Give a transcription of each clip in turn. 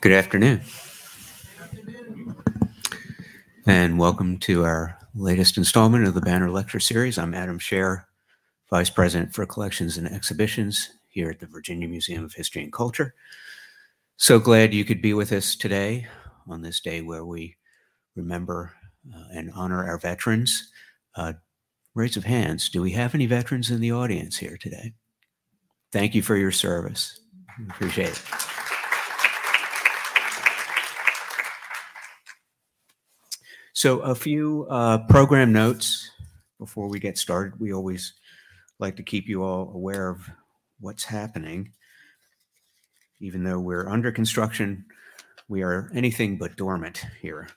Good afternoon. And welcome to our latest installment of the Banner Lecture Series. I'm Adam Scher, Vice President for Collections and Exhibitions here at the Virginia Museum of History and Culture. So glad you could be with us today on this day where we remember uh, and honor our veterans. Uh, raise of hands. Do we have any veterans in the audience here today? Thank you for your service. Appreciate it. So, a few uh, program notes before we get started. We always like to keep you all aware of what's happening. Even though we're under construction, we are anything but dormant here.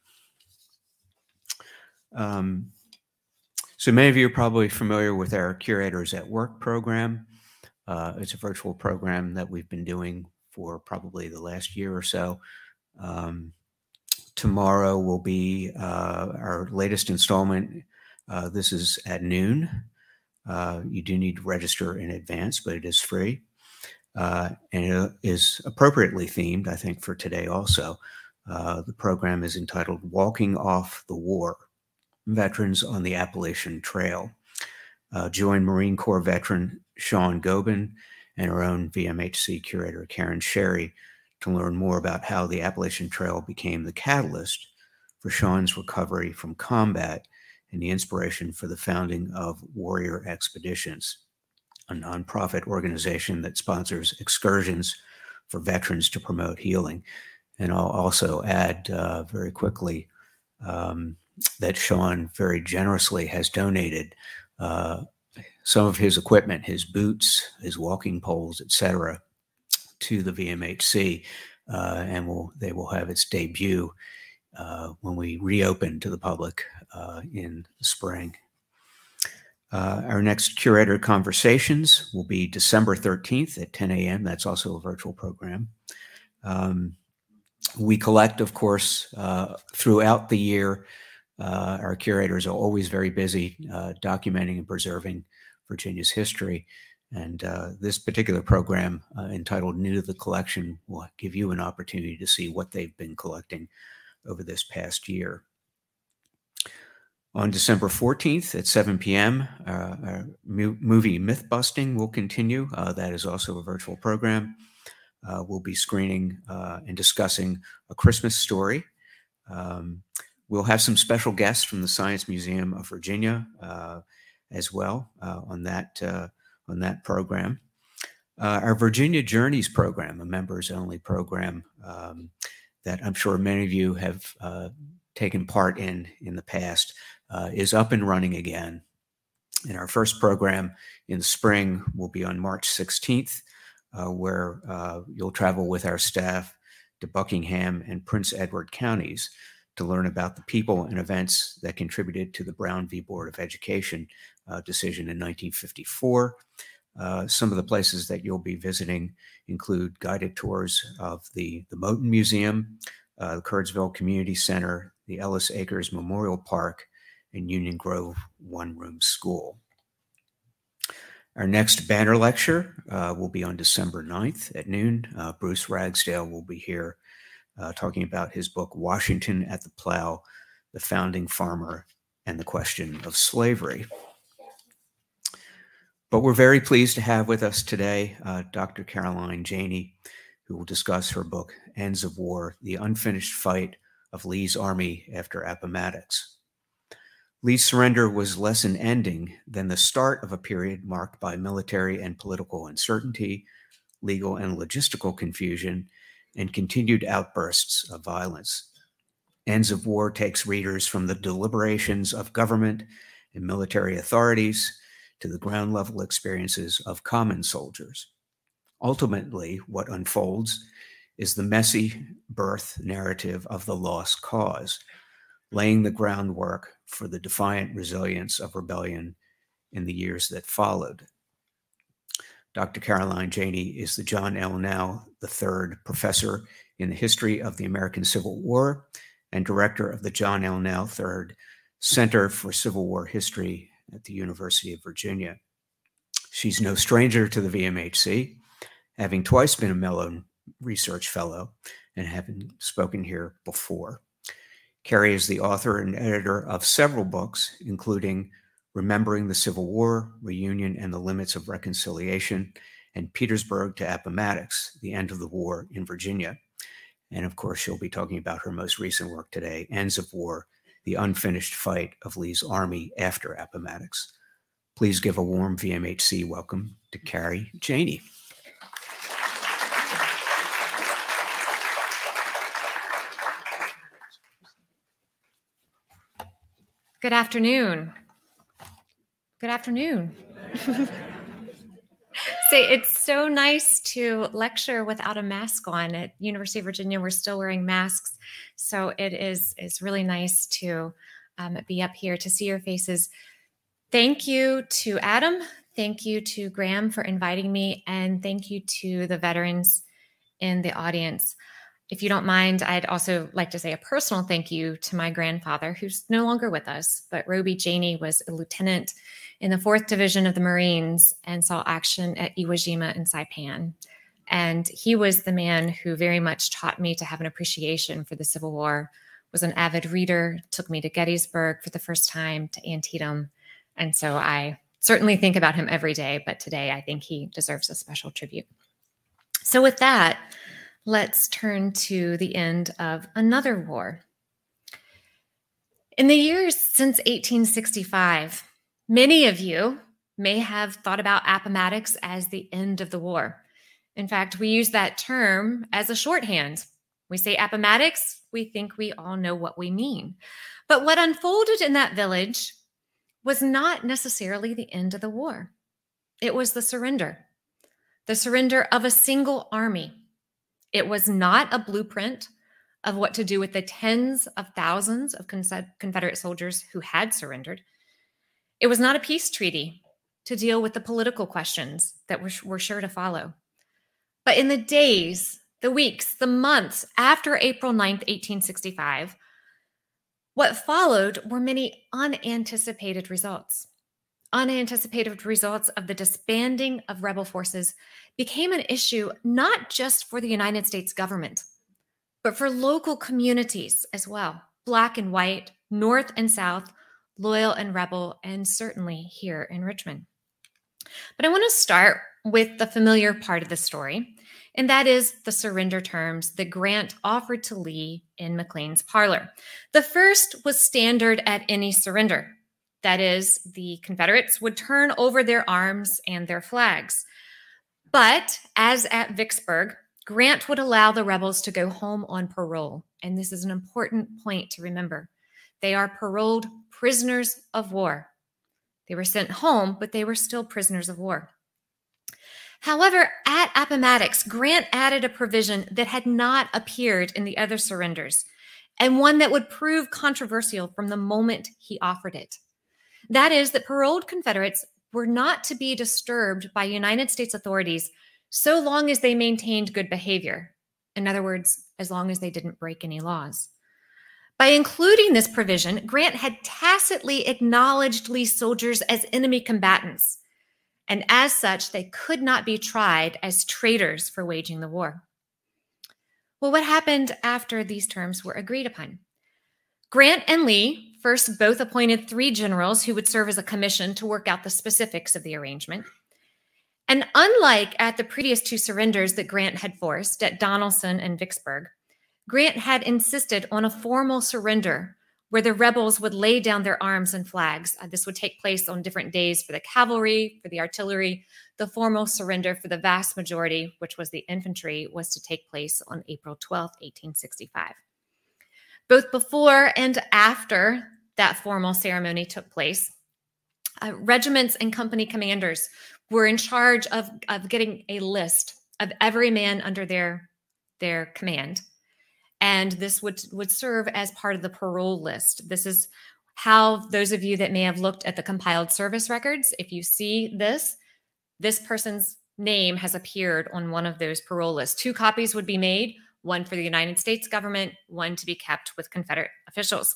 Um, so, many of you are probably familiar with our Curators at Work program. Uh, it's a virtual program that we've been doing for probably the last year or so. Um, tomorrow will be uh, our latest installment. Uh, this is at noon. Uh, you do need to register in advance, but it is free. Uh, and it is appropriately themed, I think, for today also. Uh, the program is entitled Walking Off the War Veterans on the Appalachian Trail. Uh, join Marine Corps veteran Sean Gobin and our own VMHC curator Karen Sherry to learn more about how the Appalachian Trail became the catalyst for Sean's recovery from combat and the inspiration for the founding of Warrior Expeditions, a nonprofit organization that sponsors excursions for veterans to promote healing. And I'll also add uh, very quickly um, that Sean very generously has donated uh, some of his equipment, his boots, his walking poles, etc., to the VMHC, uh, and will they will have its debut uh, when we reopen to the public uh, in the spring. Uh, our next curator conversations will be December 13th at 10 a.m. That's also a virtual program. Um, we collect, of course, throughout the year. Uh, our curators are always very busy documenting and preserving Virginia's history. And uh, this particular program, uh, entitled New to the Collection, will give you an opportunity to see what they've been collecting over this past year. On December 14th at 7 p.m., uh, our movie Myth Busting will continue. Uh, that is also a virtual program. Uh, we'll be screening uh, and discussing A Christmas Story. Um, we'll have some special guests from the Science Museum of Virginia as well on that on that program. Uh, our Virginia Journeys program, a members only program um, that I'm sure many of you have uh, taken part in in the past, uh, is up and running again. And our first program in spring will be on March 16th, uh, where uh, you'll travel with our staff to Buckingham and Prince Edward counties to learn about the people and events that contributed to the Brown v. Board of Education uh, decision in 1954. Uh, some of the places that you'll be visiting include guided tours of the, the Moton Museum, uh, the Curdsville Community Center, the Ellis Acres Memorial Park, and Union Grove One Room School. Our next banner lecture uh, will be on December 9th at noon. Uh, Bruce Ragsdale will be here uh, talking about his book, Washington at the Plow The Founding Farmer and the Question of Slavery. But we're very pleased to have with us today uh, Dr. Caroline Janney, who will discuss her book, Ends of War The Unfinished Fight of Lee's Army After Appomattox. Lee's surrender was less an ending than the start of a period marked by military and political uncertainty, legal and logistical confusion, and continued outbursts of violence. Ends of War takes readers from the deliberations of government and military authorities to the ground level experiences of common soldiers. Ultimately, what unfolds is the messy birth narrative of the lost cause, laying the groundwork for the defiant resilience of rebellion in the years that followed. Dr. Caroline Janney is the John L. Nau III Professor in the History of the American Civil War and Director of the John L. Nau III Center for Civil War History at the University of Virginia. She's no stranger to the VMHC, having twice been a Mellon Research Fellow and having spoken here before. Carrie is the author and editor of several books, including Remembering the Civil War, Reunion and the Limits of Reconciliation, and Petersburg to Appomattox, The End of the War in Virginia. And of course, she'll be talking about her most recent work today, Ends of War, The Unfinished Fight of Lee's Army After Appomattox. Please give a warm VMHC welcome to Carrie Janney. Good afternoon. Good afternoon. Say it's so nice to lecture without a mask on. At University of Virginia, we're still wearing masks, so it is is really nice to um, be up here to see your faces. Thank you to Adam. Thank you to Graham for inviting me, and thank you to the veterans in the audience. If you don't mind, I'd also like to say a personal thank you to my grandfather, who's no longer with us, but Roby Janney was a lieutenant in the 4th Division of the Marines and saw action at Iwo Jima and Saipan. And he was the man who very much taught me to have an appreciation for the Civil War, was an avid reader, took me to Gettysburg for the first time, to Antietam. And so I certainly think about him every day, but today I think he deserves a special tribute. So with that, let's turn to the end of another war. In the years since 1865, many of you may have thought about Appomattox as the end of the war. In fact, we use that term as a shorthand. We say Appomattox, we think we all know what we mean. But what unfolded in that village was not necessarily the end of the war, it was the surrender, the surrender of a single army it was not a blueprint of what to do with the tens of thousands of Confederate soldiers who had surrendered. It was not a peace treaty to deal with the political questions that were, were sure to follow. But in the days, the weeks, the months after April 9th, 1865, what followed were many unanticipated results unanticipated results of the disbanding of rebel forces became an issue not just for the United States government, but for local communities as well Black and white, North and South, loyal and rebel, and certainly here in Richmond. But I want to start with the familiar part of the story, and that is the surrender terms that Grant offered to Lee in McLean's parlor. The first was standard at any surrender that is, the Confederates would turn over their arms and their flags. But as at Vicksburg, Grant would allow the rebels to go home on parole. And this is an important point to remember. They are paroled prisoners of war. They were sent home, but they were still prisoners of war. However, at Appomattox, Grant added a provision that had not appeared in the other surrenders, and one that would prove controversial from the moment he offered it. That is, that paroled Confederates were not to be disturbed by United States authorities so long as they maintained good behavior. In other words, as long as they didn't break any laws. By including this provision, Grant had tacitly acknowledged Lee's soldiers as enemy combatants, and as such, they could not be tried as traitors for waging the war. Well, what happened after these terms were agreed upon? Grant and Lee first both appointed three generals who would serve as a commission to work out the specifics of the arrangement. And unlike at the previous two surrenders that Grant had forced at Donelson and Vicksburg, Grant had insisted on a formal surrender where the rebels would lay down their arms and flags. Uh, this would take place on different days for the cavalry, for the artillery. The formal surrender for the vast majority, which was the infantry, was to take place on April 12, 1865. Both before and after that formal ceremony took place, uh, regiments and company commanders were in charge of, of getting a list of every man under their, their command. And this would, would serve as part of the parole list. This is how those of you that may have looked at the compiled service records, if you see this, this person's name has appeared on one of those parole lists. Two copies would be made one for the United States government, one to be kept with Confederate officials.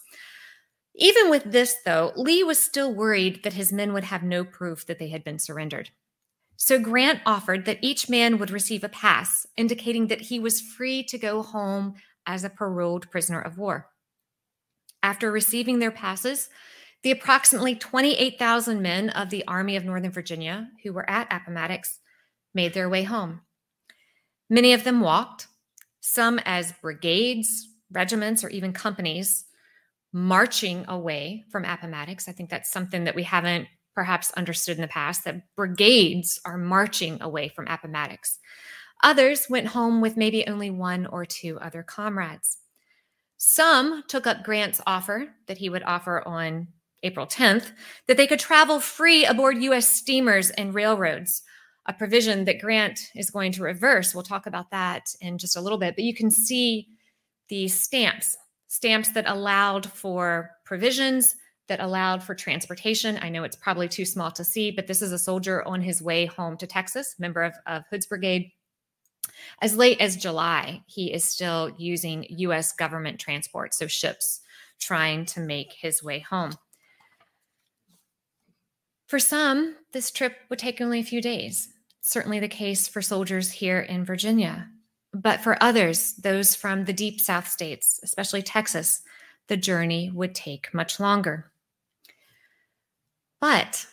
Even with this, though, Lee was still worried that his men would have no proof that they had been surrendered. So Grant offered that each man would receive a pass, indicating that he was free to go home as a paroled prisoner of war. After receiving their passes, the approximately 28,000 men of the Army of Northern Virginia who were at Appomattox made their way home. Many of them walked, some as brigades, regiments, or even companies marching away from Appomattox. I think that's something that we haven't perhaps understood in the past that brigades are marching away from Appomattox. Others went home with maybe only one or two other comrades. Some took up Grant's offer that he would offer on April 10th that they could travel free aboard U.S. steamers and railroads, a provision that Grant is going to reverse. We'll talk about that in just a little bit. But you can see the stamps, stamps that allowed for provisions that allowed for transportation. I know it's probably too small to see, but this is a soldier on his way home to Texas, member of, of Hood's Brigade. As late as July, he is still using US government transport, so ships trying to make his way home. For some, this trip would take only a few days, certainly the case for soldiers here in Virginia. But for others, those from the deep South states, especially Texas, the journey would take much longer. But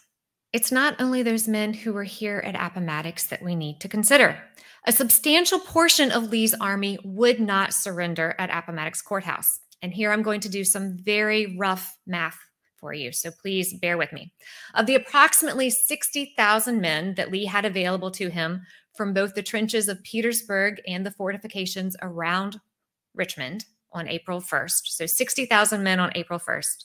it's not only those men who were here at Appomattox that we need to consider. A substantial portion of Lee's army would not surrender at Appomattox Courthouse. And here I'm going to do some very rough math for you. So please bear with me. Of the approximately 60,000 men that Lee had available to him from both the trenches of Petersburg and the fortifications around Richmond on April 1st, so 60,000 men on April 1st,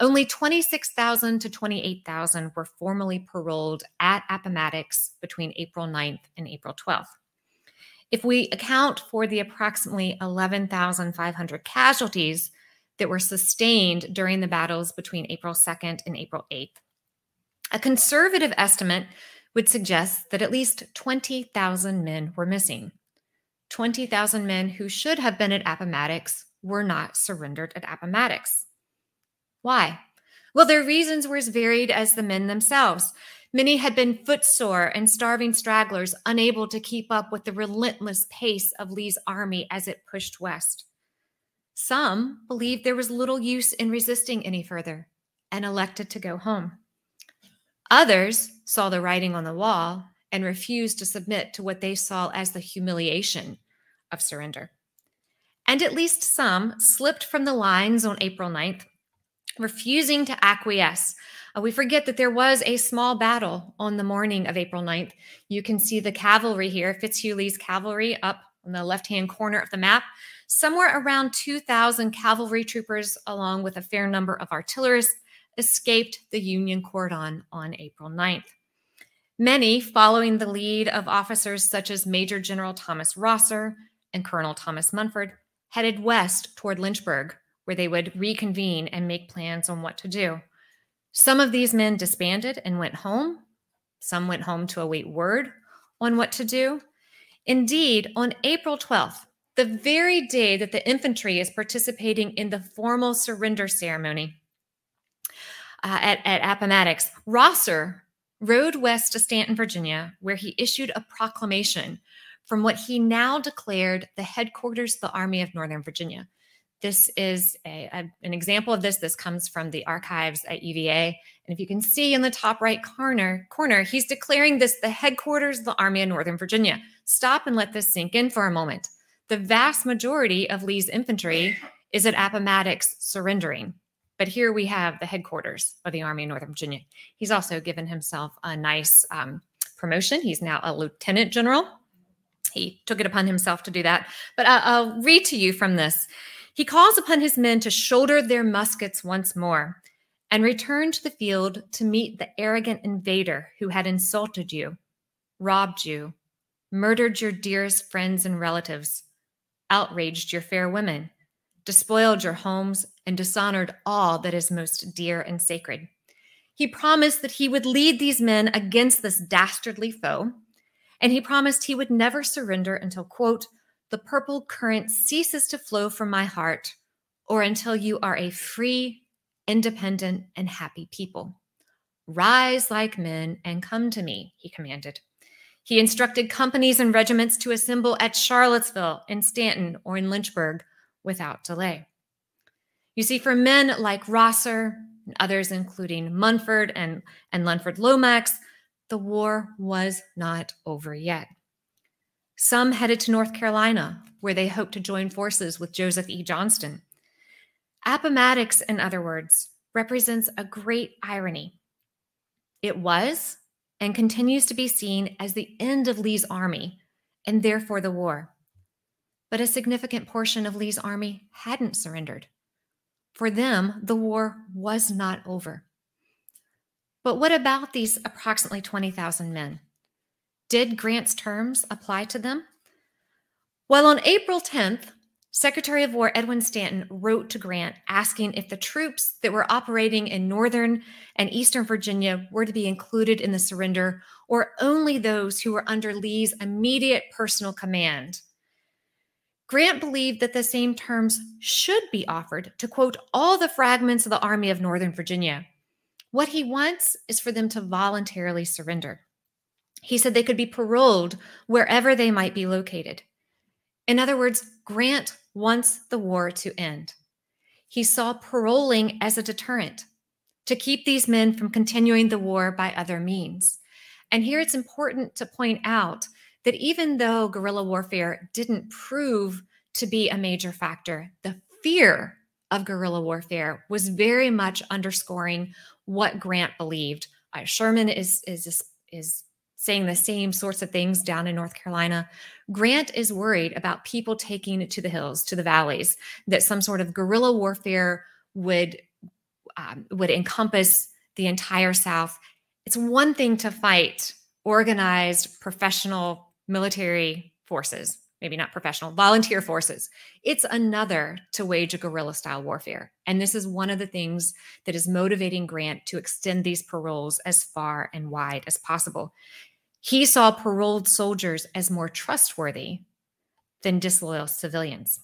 only 26,000 to 28,000 were formally paroled at Appomattox between April 9th and April 12th. If we account for the approximately 11,500 casualties that were sustained during the battles between April 2nd and April 8th, a conservative estimate would suggest that at least 20,000 men were missing. 20,000 men who should have been at Appomattox were not surrendered at Appomattox. Why? Well, their reasons were as varied as the men themselves. Many had been footsore and starving stragglers, unable to keep up with the relentless pace of Lee's army as it pushed west. Some believed there was little use in resisting any further and elected to go home. Others saw the writing on the wall and refused to submit to what they saw as the humiliation of surrender. And at least some slipped from the lines on April 9th refusing to acquiesce. Uh, we forget that there was a small battle on the morning of April 9th. You can see the cavalry here, Fitzhugh Lee's cavalry up on the left hand corner of the map. Somewhere around 2,000 cavalry troopers, along with a fair number of artillerists, escaped the Union cordon on April 9th. Many, following the lead of officers such as Major General Thomas Rosser and Colonel Thomas Munford, headed west toward Lynchburg, where they would reconvene and make plans on what to do. Some of these men disbanded and went home. Some went home to await word on what to do. Indeed, on April 12th, the very day that the infantry is participating in the formal surrender ceremony uh, at, at Appomattox, Rosser rode west to Staunton, Virginia, where he issued a proclamation from what he now declared the headquarters of the Army of Northern Virginia. This is a, a, an example of this. This comes from the archives at UVA. And if you can see in the top right corner, corner, he's declaring this the headquarters of the Army of Northern Virginia. Stop and let this sink in for a moment. The vast majority of Lee's infantry is at Appomattox surrendering. But here we have the headquarters of the Army of Northern Virginia. He's also given himself a nice um, promotion. He's now a lieutenant general. He took it upon himself to do that. But uh, I'll read to you from this. He calls upon his men to shoulder their muskets once more and return to the field to meet the arrogant invader who had insulted you, robbed you, murdered your dearest friends and relatives, outraged your fair women, despoiled your homes, and dishonored all that is most dear and sacred. He promised that he would lead these men against this dastardly foe, and he promised he would never surrender until, quote, the purple current ceases to flow from my heart, or until you are a free, independent, and happy people. Rise like men and come to me, he commanded. He instructed companies and regiments to assemble at Charlottesville, in Staunton, or in Lynchburg without delay. You see, for men like Rosser and others, including Munford and, and Lunsford Lomax, the war was not over yet. Some headed to North Carolina, where they hoped to join forces with Joseph E. Johnston. Appomattox, in other words, represents a great irony. It was and continues to be seen as the end of Lee's army and therefore the war. But a significant portion of Lee's army hadn't surrendered. For them, the war was not over. But what about these approximately 20,000 men? Did Grant's terms apply to them? Well, on April 10th, Secretary of War Edwin Stanton wrote to Grant asking if the troops that were operating in Northern and Eastern Virginia were to be included in the surrender or only those who were under Lee's immediate personal command. Grant believed that the same terms should be offered to quote all the fragments of the Army of Northern Virginia. What he wants is for them to voluntarily surrender. He said they could be paroled wherever they might be located. In other words, Grant wants the war to end. He saw paroling as a deterrent to keep these men from continuing the war by other means. And here it's important to point out that even though guerrilla warfare didn't prove to be a major factor, the fear of guerrilla warfare was very much underscoring what Grant believed. Uh, Sherman is is is saying the same sorts of things down in North Carolina. Grant is worried about people taking it to the hills, to the valleys, that some sort of guerrilla warfare would um, would encompass the entire South. It's one thing to fight organized professional military forces, maybe not professional, volunteer forces. It's another to wage a guerrilla style warfare. And this is one of the things that is motivating Grant to extend these paroles as far and wide as possible. He saw paroled soldiers as more trustworthy than disloyal civilians.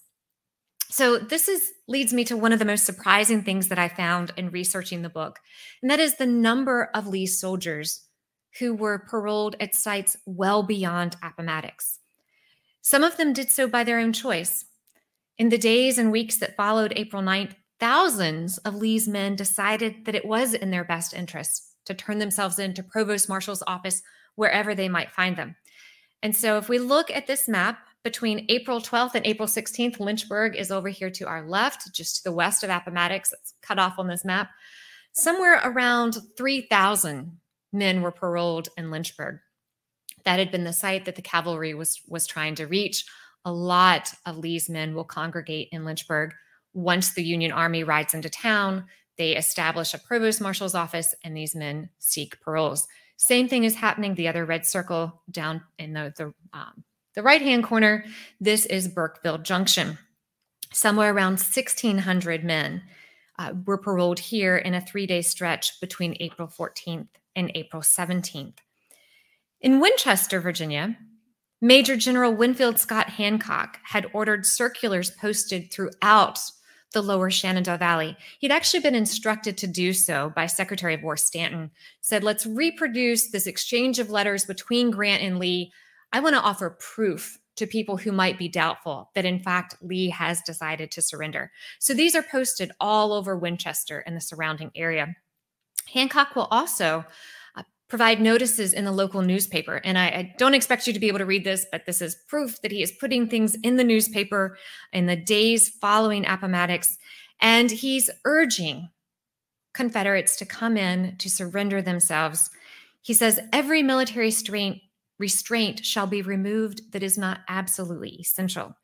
So this is leads me to one of the most surprising things that I found in researching the book, and that is the number of Lee's soldiers who were paroled at sites well beyond Appomattox. Some of them did so by their own choice. In the days and weeks that followed April 9th, thousands of Lee's men decided that it was in their best interest to turn themselves into Provost Marshal's office wherever they might find them. And so if we look at this map between April 12th and April 16th, Lynchburg is over here to our left, just to the west of Appomattox. It's cut off on this map. Somewhere around 3,000 men were paroled in Lynchburg. That had been the site that the cavalry was, was trying to reach. A lot of Lee's men will congregate in Lynchburg. Once the Union Army rides into town, they establish a provost marshal's office, and these men seek paroles. Same thing is happening. The other red circle down in the, the, um, the right hand corner, this is Burkeville Junction. Somewhere around 1,600 men uh, were paroled here in a three day stretch between April 14th and April 17th. In Winchester, Virginia, Major General Winfield Scott Hancock had ordered circulars posted throughout the lower Shenandoah Valley. He'd actually been instructed to do so by Secretary of War Stanton, said, let's reproduce this exchange of letters between Grant and Lee. I want to offer proof to people who might be doubtful that in fact Lee has decided to surrender. So these are posted all over Winchester and the surrounding area. Hancock will also provide notices in the local newspaper. And I, I, don't expect you to be able to read this, but this is proof that he is putting things in the newspaper in the days following Appomattox. And he's urging Confederates to come in to surrender themselves. He says, every military restraint, restraint shall be removed that is not absolutely essential.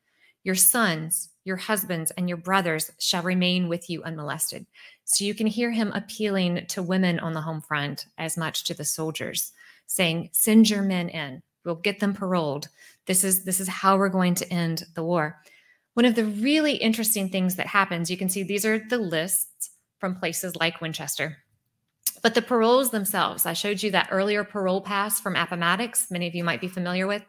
Your sons, your husbands, and your brothers shall remain with you unmolested. So you can hear him appealing to women on the home front as much to the soldiers, saying, "Send your men in. We'll get them paroled. This is this is how we're going to end the war." One of the really interesting things that happens, you can see these are the lists from places like Winchester. But the paroles themselves, I showed you that earlier parole pass from Appomattox, many of you might be familiar with.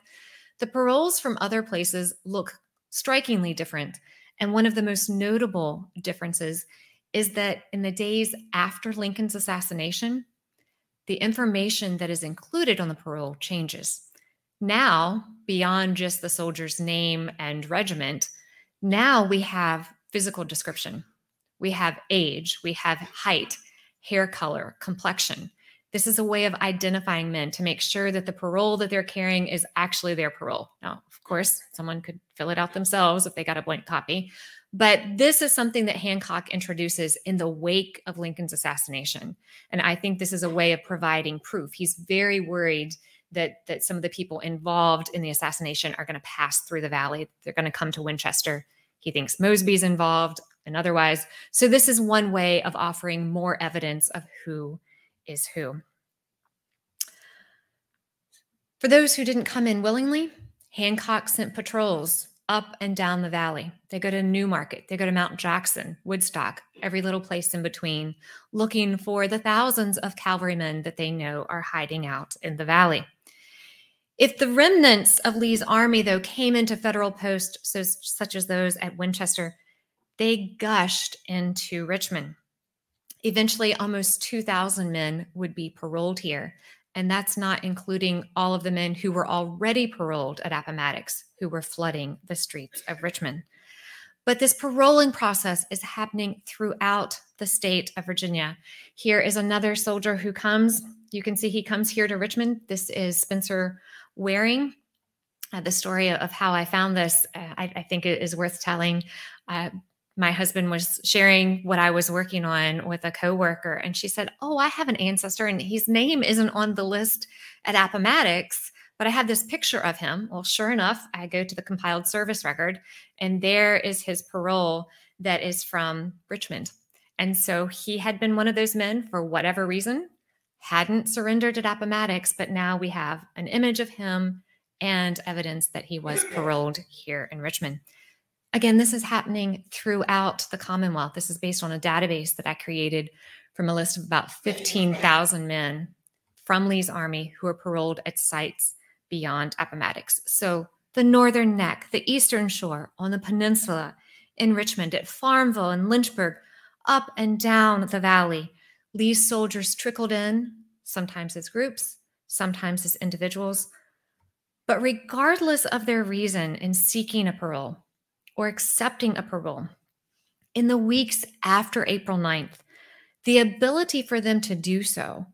The paroles from other places look strikingly different. And one of the most notable differences is that in the days after Lincoln's assassination, the information that is included on the parole changes. Now, beyond just the soldier's name and regiment, now we have physical description. We have age, we have height, hair color, complexion. This is a way of identifying men to make sure that the parole that they're carrying is actually their parole. Now, of course, someone could fill it out themselves if they got a blank copy, but this is something that Hancock introduces in the wake of Lincoln's assassination. And I think this is a way of providing proof. He's very worried that that some of the people involved in the assassination are going to pass through the valley. They're going to come to Winchester. He thinks Mosby's involved and otherwise. So this is one way of offering more evidence of who is who. For those who didn't come in willingly, Hancock sent patrols up and down the valley. They go to Newmarket, they go to Mount Jackson, Woodstock, every little place in between, looking for the thousands of cavalrymen that they know are hiding out in the valley. If the remnants of Lee's army, though, came into federal posts so, such as those at Winchester, they gushed into Richmond. Eventually, almost 2,000 men would be paroled here. And that's not including all of the men who were already paroled at Appomattox, who were flooding the streets of Richmond. But this paroling process is happening throughout the state of Virginia. Here is another soldier who comes. You can see he comes here to Richmond. This is Spencer Waring. Uh, the story of how I found this, uh, I, I, think it is worth telling. Uh, my husband was sharing what I was working on with a coworker, and she said, "Oh, I have an ancestor, and his name isn't on the list at Appomattox, but I have this picture of him." Well, sure enough, I go to the compiled service record, and there is his parole that is from Richmond. And so he had been one of those men for whatever reason, hadn't surrendered at Appomattox, but now we have an image of him and evidence that he was paroled here in Richmond. Again, this is happening throughout the Commonwealth. This is based on a database that I created from a list of about 15,000 men from Lee's army who are paroled at sites beyond Appomattox. So the Northern Neck, the Eastern Shore, on the peninsula, in Richmond, at Farmville and Lynchburg, up and down the valley, Lee's soldiers trickled in, sometimes as groups, sometimes as individuals. But regardless of their reason in seeking a parole or accepting a parole, in the weeks after April 9th, the ability for them to do so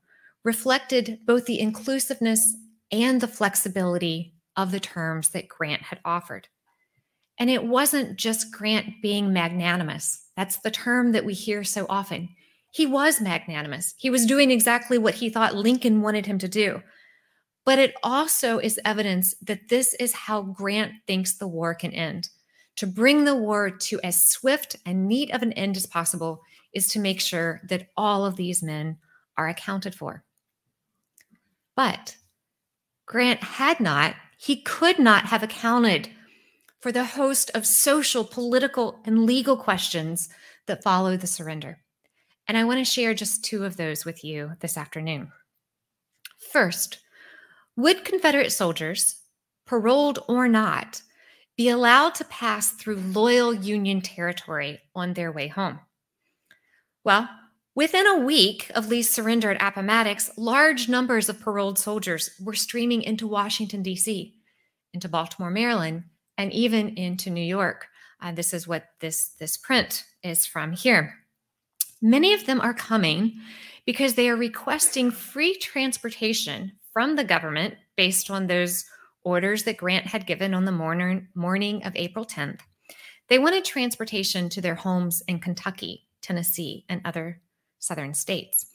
reflected both the inclusiveness and the flexibility of the terms that Grant had offered. And it wasn't just Grant being magnanimous. That's the term that we hear so often. He was magnanimous. He was doing exactly what he thought Lincoln wanted him to do. But it also is evidence that this is how Grant thinks the war can end. To bring the war to as swift and neat of an end as possible is to make sure that all of these men are accounted for. But Grant had not, he could not have accounted for the host of social, political, and legal questions that follow the surrender. And I want to share just two of those with you this afternoon. First, would Confederate soldiers, paroled or not, be allowed to pass through loyal Union territory on their way home? Well, within a week of Lee's surrender at Appomattox, large numbers of paroled soldiers were streaming into Washington, D.C., into Baltimore, Maryland, and even into New York. Uh, this is what this, this print is from here. Many of them are coming because they are requesting free transportation from the government based on those orders that Grant had given on the morning, morning of April 10th. They wanted transportation to their homes in Kentucky, Tennessee, and other southern states.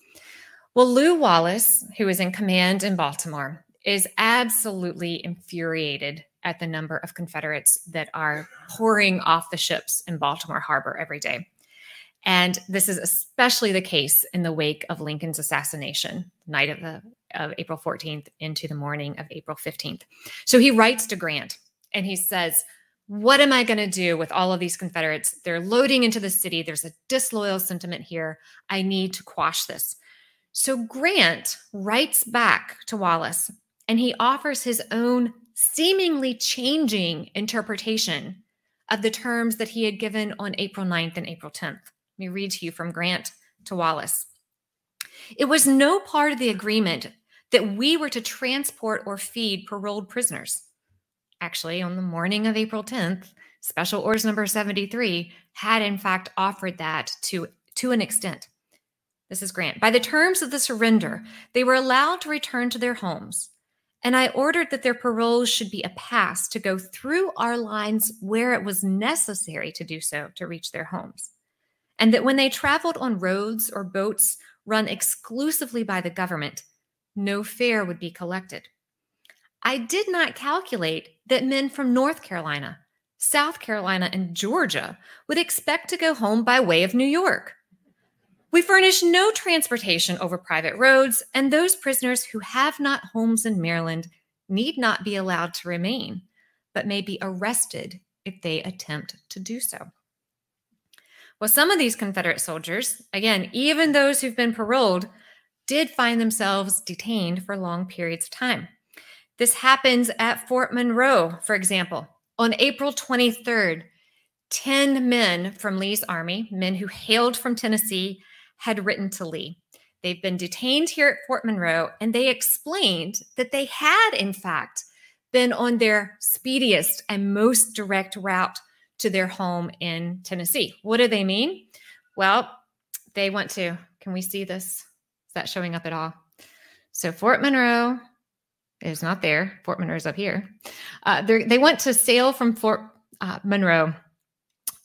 Well, Lew Wallace, who is in command in Baltimore, is absolutely infuriated at the number of Confederates that are pouring off the ships in Baltimore Harbor every day. And this is especially the case in the wake of Lincoln's assassination, night of, the, of April 14th into the morning of April 15th. So he writes to Grant and he says, What am I going to do with all of these Confederates? They're loading into the city. There's a disloyal sentiment here. I need to quash this. So Grant writes back to Wallace and he offers his own seemingly changing interpretation of the terms that he had given on April 9th and April 10th Let me read to you from Grant to Wallace. It was no part of the agreement that we were to transport or feed paroled prisoners. Actually, on the morning of April 10th, Special Orders Number 73 had in fact offered that to, to an extent. This is Grant. By the terms of the surrender, they were allowed to return to their homes, and I ordered that their paroles should be a pass to go through our lines where it was necessary to do so to reach their homes, and that when they traveled on roads or boats run exclusively by the government, no fare would be collected. I did not calculate that men from North Carolina, South Carolina, and Georgia would expect to go home by way of New York. We furnish no transportation over private roads, and those prisoners who have not homes in Maryland need not be allowed to remain, but may be arrested if they attempt to do so. Well, some of these Confederate soldiers, again, even those who've been paroled, did find themselves detained for long periods of time. This happens at Fort Monroe, for example. On April 23rd, 10 men from Lee's army, men who hailed from Tennessee, had written to Lee. They've been detained here at Fort Monroe, and they explained that they had, in fact, been on their speediest and most direct route to their home in Tennessee. What do they mean? Well, they want to. Can we see this? Is that showing up at all? So, Fort Monroe is not there. Fort Monroe is up here. Uh, they want to sail from Fort uh, Monroe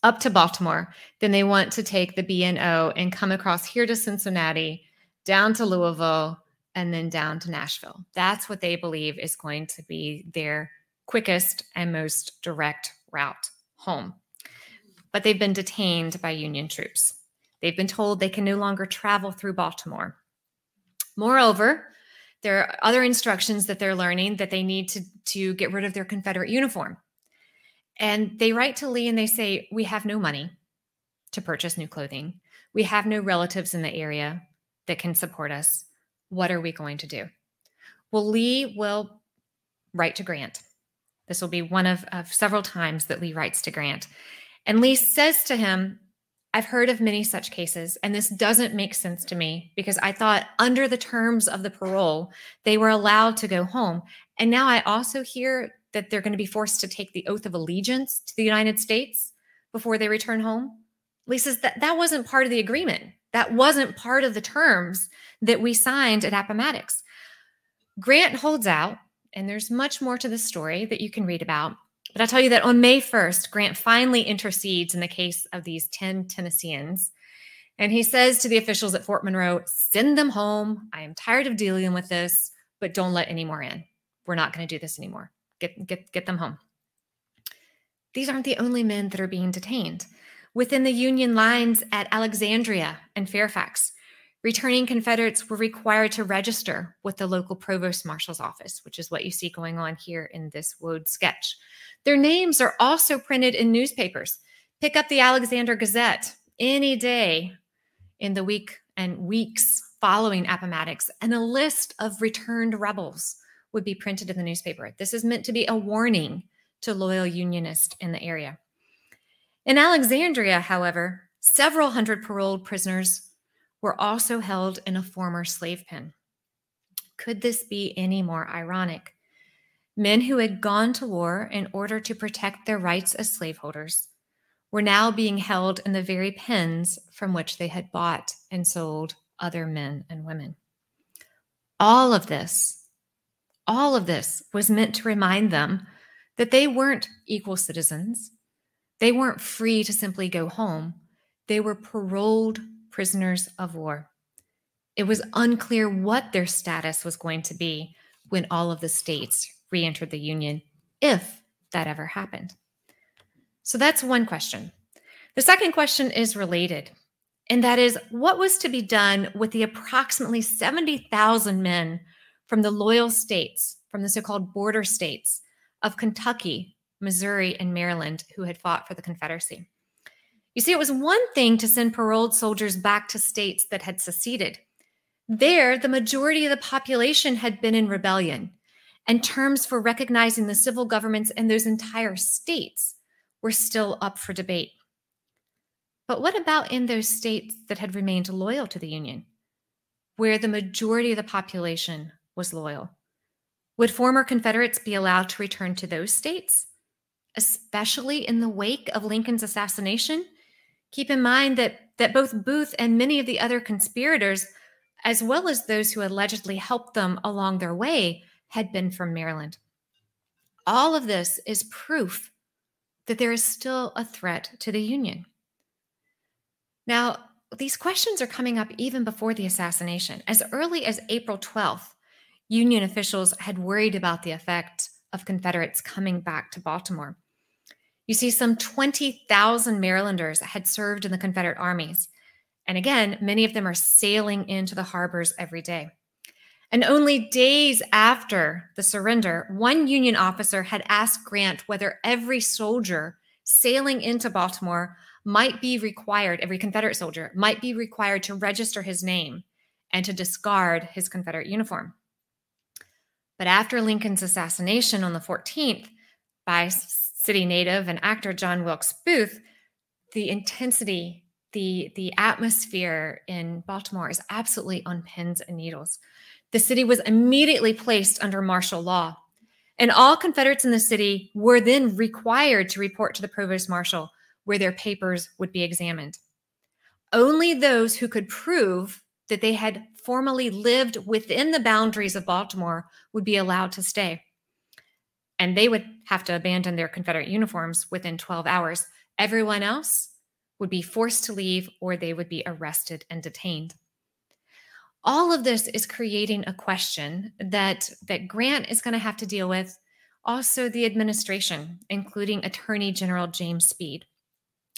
up to Baltimore. Then they want to take the B&O and come across here to Cincinnati, down to Louisville, and then down to Nashville. That's what they believe is going to be their quickest and most direct route home. But they've been detained by Union troops. They've been told they can no longer travel through Baltimore. Moreover, there are other instructions that they're learning that they need to, to get rid of their Confederate uniform. And they write to Lee and they say, We have no money to purchase new clothing. We have no relatives in the area that can support us. What are we going to do? Well, Lee will write to Grant. This will be one of, of several times that Lee writes to Grant. And Lee says to him, I've heard of many such cases, and this doesn't make sense to me because I thought under the terms of the parole, they were allowed to go home. And now I also hear that they're going to be forced to take the oath of allegiance to the United States before they return home? Lisa, that that wasn't part of the agreement. That wasn't part of the terms that we signed at Appomattox. Grant holds out, and there's much more to the story that you can read about. But I'll tell you that on May 1st, Grant finally intercedes in the case of these 10 Tennesseans. And he says to the officials at Fort Monroe, send them home. I am tired of dealing with this, but don't let any more in. We're not going to do this anymore. Get, get, get them home. These aren't the only men that are being detained. Within the Union lines at Alexandria and Fairfax, returning Confederates were required to register with the local provost marshal's office, which is what you see going on here in this Waud sketch. Their names are also printed in newspapers. Pick up the Alexandria Gazette any day in the week and weeks following Appomattox, and a list of returned rebels would be printed in the newspaper. This is meant to be a warning to loyal Unionists in the area. In Alexandria, however, several hundred paroled prisoners were also held in a former slave pen. Could this be any more ironic? Men who had gone to war in order to protect their rights as slaveholders were now being held in the very pens from which they had bought and sold other men and women. All of this all of this was meant to remind them that they weren't equal citizens. They weren't free to simply go home. They were paroled prisoners of war. It was unclear what their status was going to be when all of the states re entered the Union, if that ever happened. So that's one question. The second question is related, and that is what was to be done with the approximately 70,000 men from the loyal states, from the so called border states of Kentucky, Missouri, and Maryland who had fought for the Confederacy. You see, it was one thing to send paroled soldiers back to states that had seceded. There, the majority of the population had been in rebellion, and terms for recognizing the civil governments in those entire states were still up for debate. But what about in those states that had remained loyal to the Union? where the majority of the population was loyal. Would former Confederates be allowed to return to those states, especially in the wake of Lincoln's assassination? Keep in mind that, that both Booth and many of the other conspirators, as well as those who allegedly helped them along their way, had been from Maryland. All of this is proof that there is still a threat to the Union. Now, these questions are coming up even before the assassination. As early as April 12th, Union officials had worried about the effect of Confederates coming back to Baltimore. You see, some 20,000 Marylanders had served in the Confederate armies. And again, many of them are sailing into the harbors every day. And only days after the surrender, one Union officer had asked Grant whether every soldier sailing into Baltimore might be required, every Confederate soldier might be required to register his name and to discard his Confederate uniform. But after Lincoln's assassination on the 14th by city native and actor John Wilkes Booth, the intensity, the, the atmosphere in Baltimore is absolutely on pins and needles. The city was immediately placed under martial law. And all Confederates in the city were then required to report to the provost marshal where their papers would be examined. Only those who could prove that they had formally lived within the boundaries of Baltimore would be allowed to stay. And they would have to abandon their Confederate uniforms within 12 hours. Everyone else would be forced to leave or they would be arrested and detained. All of this is creating a question that, that Grant is going to have to deal with, also the administration, including Attorney General James Speed.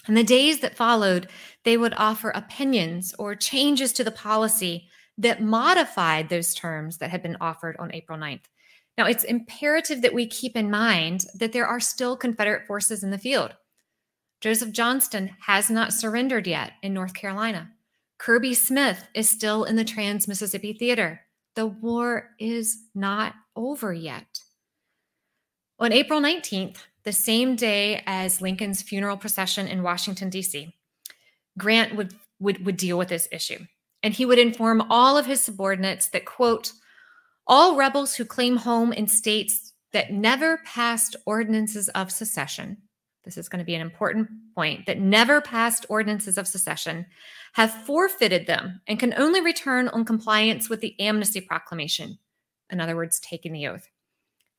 In the days that followed, they would offer opinions or changes to the policy that modified those terms that had been offered on April 9th. Now, it's imperative that we keep in mind that there are still Confederate forces in the field. Joseph Johnston has not surrendered yet in North Carolina. Kirby Smith is still in the Trans Mississippi Theater. The war is not over yet. On April 19th, the same day as Lincoln's funeral procession in Washington, D.C., Grant would, would, would deal with this issue. And he would inform all of his subordinates that, quote, all rebels who claim home in states that never passed ordinances of secession, this is going to be an important point, that never passed ordinances of secession, have forfeited them and can only return on compliance with the amnesty proclamation. In other words, taking the oath.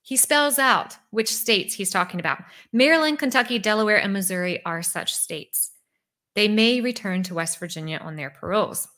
He spells out which states he's talking about. Maryland, Kentucky, Delaware, and Missouri are such states. They may return to West Virginia on their paroles.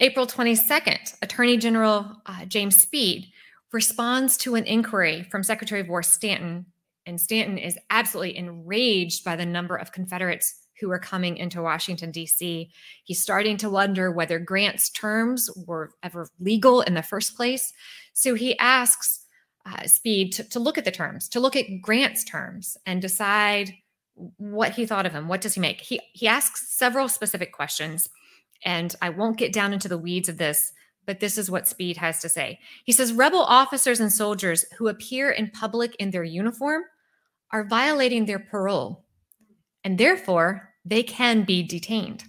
April 22nd, Attorney General uh, James Speed responds to an inquiry from Secretary of War Stanton, and Stanton is absolutely enraged by the number of Confederates who are coming into Washington, D.C. He's starting to wonder whether Grant's terms were ever legal in the first place. So he asks uh, Speed to, to look at the terms, to look at Grant's terms and decide what he thought of him. What does he make? He he asks several specific questions, and I won't get down into the weeds of this, but this is what Speed has to say. He says rebel officers and soldiers who appear in public in their uniform are violating their parole, and therefore they can be detained.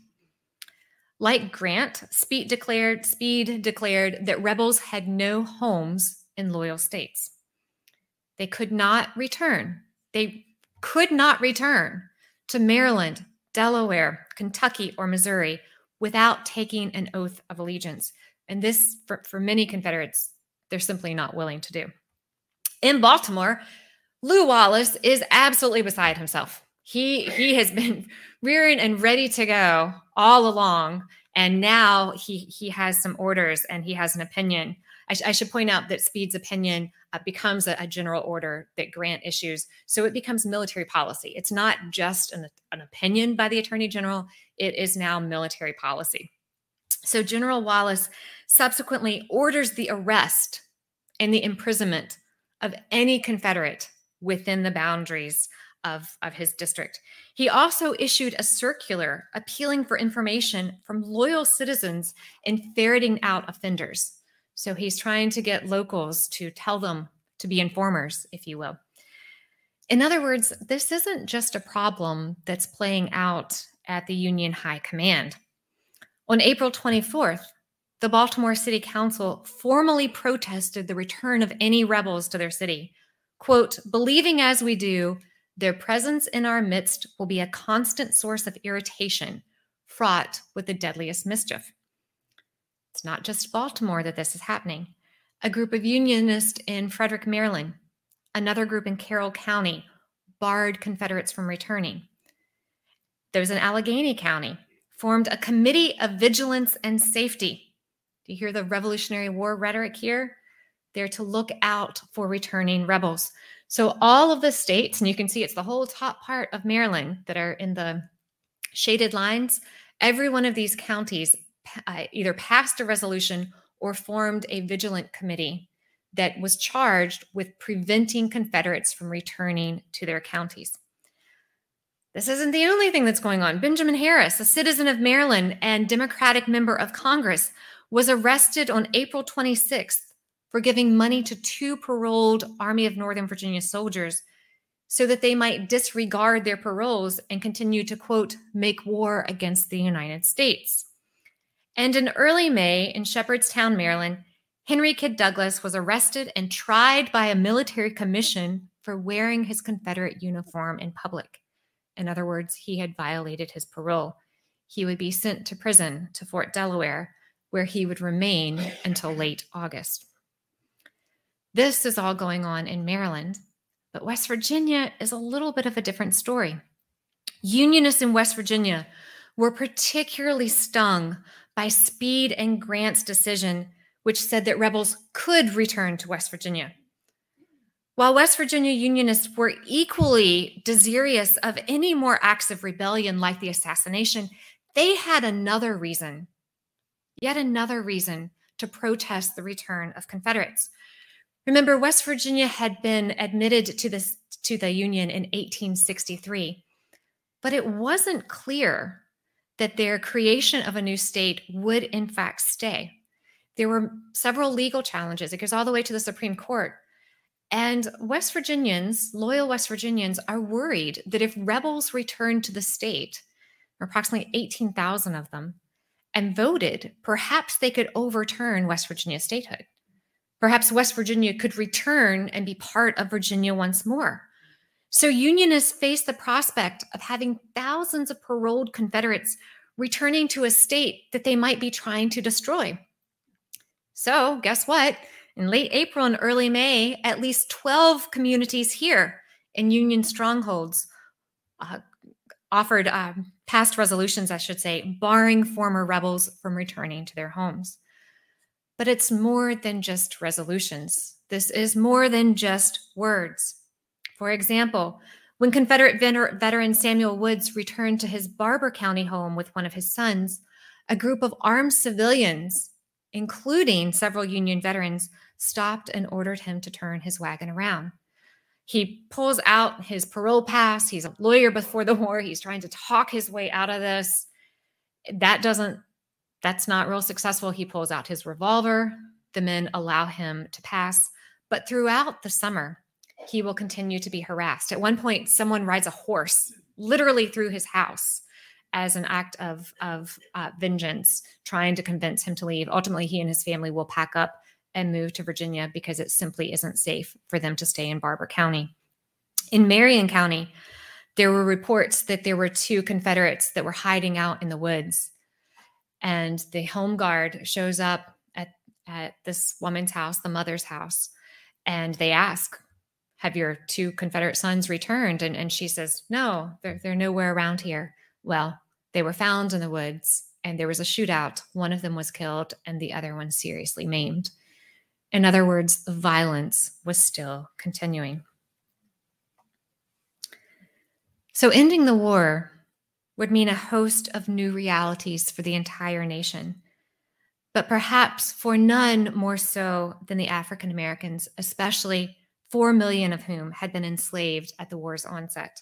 Like Grant, Speed declared Speed declared that rebels had no homes in loyal states. They could not return. They could not return to Maryland, Delaware, Kentucky, or Missouri without taking an oath of allegiance. And this, for, for many Confederates, they're simply not willing to do. In Baltimore, Lew Wallace is absolutely beside himself. He he has been rearing and ready to go all along, and now he he has some orders and he has an opinion I, sh- I should point out that Speed's opinion uh, becomes a, a, general order that Grant issues. So it becomes military policy. It's not just an, an opinion by the Attorney General, it is now military policy. So General Wallace subsequently orders the arrest and the imprisonment of any Confederate within the boundaries of, of his district. He also issued a circular appealing for information from loyal citizens and ferreting out offenders. So he's trying to get locals to tell them to be informers, if you will. In other words, this isn't just a problem that's playing out at the Union High Command. On April 24th, the Baltimore City Council formally protested the return of any rebels to their city. Quote, believing as we do, their presence in our midst will be a constant source of irritation, fraught with the deadliest mischief. It's not just Baltimore that this is happening. A group of Unionists in Frederick, Maryland, another group in Carroll County barred Confederates from returning. There's an Allegany County, formed a committee of vigilance and safety. Do you hear the Revolutionary War rhetoric here? They're to look out for returning rebels. So, all of the states, and you can see it's the whole top part of Maryland that are in the shaded lines, every one of these counties uh, either passed a resolution or formed a vigilant committee that was charged with preventing Confederates from returning to their counties. This isn't the only thing that's going on. Benjamin Harris, a citizen of Maryland and Democratic member of Congress, was arrested on April 26th for giving money to two paroled Army of Northern Virginia soldiers so that they might disregard their paroles and continue to, quote, make war against the United States. And in early May in Shepherdstown, Maryland, Henry Kyd Douglas was arrested and tried by a military commission for wearing his Confederate uniform in public. In other words, he had violated his parole. He would be sent to prison to Fort Delaware, where he would remain until late August. This is all going on in Maryland, but West Virginia is a little bit of a different story. Unionists in West Virginia were particularly stung by Speed and Grant's decision, which said that rebels could return to West Virginia. While West Virginia Unionists were equally desirous of any more acts of rebellion like the assassination, they had another reason, yet another reason to protest the return of Confederates. Remember, West Virginia had been admitted to, this, to the Union in 1863, but it wasn't clear that their creation of a new state would, in fact, stay. There were several legal challenges. It goes all the way to the Supreme Court and West Virginians, loyal West Virginians, are worried that if rebels returned to the state, approximately 18,000 of them, and voted, perhaps they could overturn West Virginia statehood. Perhaps West Virginia could return and be part of Virginia once more. So Unionists faced the prospect of having thousands of paroled Confederates returning to a state that they might be trying to destroy. So, guess what? In late April and early May, at least 12 communities here in Union strongholds uh, offered um, passed resolutions, I should say, barring former rebels from returning to their homes. But it's more than just resolutions. This is more than just words. For example, when Confederate veteran Samuel Woods returned to his Barbour County home with one of his sons, a group of armed civilians, including several Union veterans, stopped and ordered him to turn his wagon around. He pulls out his parole pass. He's a lawyer before the war. He's trying to talk his way out of this. That doesn't, that's not real successful. He pulls out his revolver. The men allow him to pass. But throughout the summer, he will continue to be harassed. At one point, someone rides a horse literally through his house as an act of, of uh, vengeance, trying to convince him to leave. Ultimately, he and his family will pack up and move to Virginia because it simply isn't safe for them to stay in Barbour County. In Marion County, there were reports that there were two Confederates that were hiding out in the woods. And the home guard shows up at, at this woman's house, the mother's house, and they ask, Have your two Confederate sons returned? And, and she says, No, they're, they're nowhere around here. Well, they were found in the woods and there was a shootout. One of them was killed and the other one seriously maimed. In other words, violence was still continuing. So, ending the war would mean a host of new realities for the entire nation, but perhaps for none more so than the African Americans, especially 4 million of whom had been enslaved at the war's onset.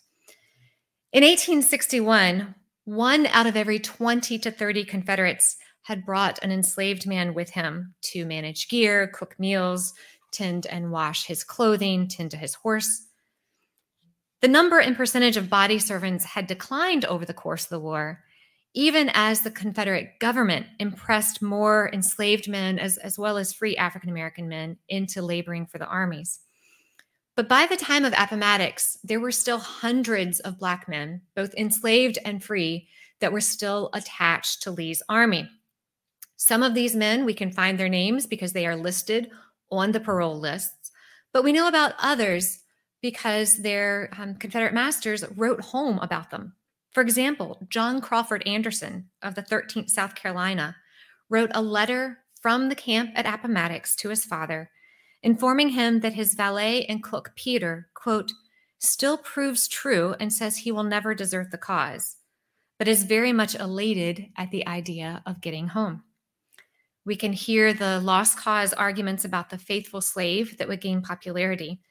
In 1861, one out of every 20 to 30 Confederates had brought an enslaved man with him to manage gear, cook meals, tend and wash his clothing, tend to his horse. The number and percentage of body servants had declined over the course of the war, even as the Confederate government impressed more enslaved men as, as well as free African American men into laboring for the armies. But by the time of Appomattox, there were still hundreds of Black men, both enslaved and free, that were still attached to Lee's army. Some of these men, we can find their names because they are listed on the parole lists, but we know about others because their um, Confederate masters wrote home about them for example, John Crawford Anderson of the 13th South Carolina wrote a letter from the camp at Appomattox to his father, informing him that his valet and cook Peter, quote, still proves true and says he will never desert the cause, but is very much elated at the idea of getting home. We can hear the lost cause arguments about the faithful slave that would gain popularity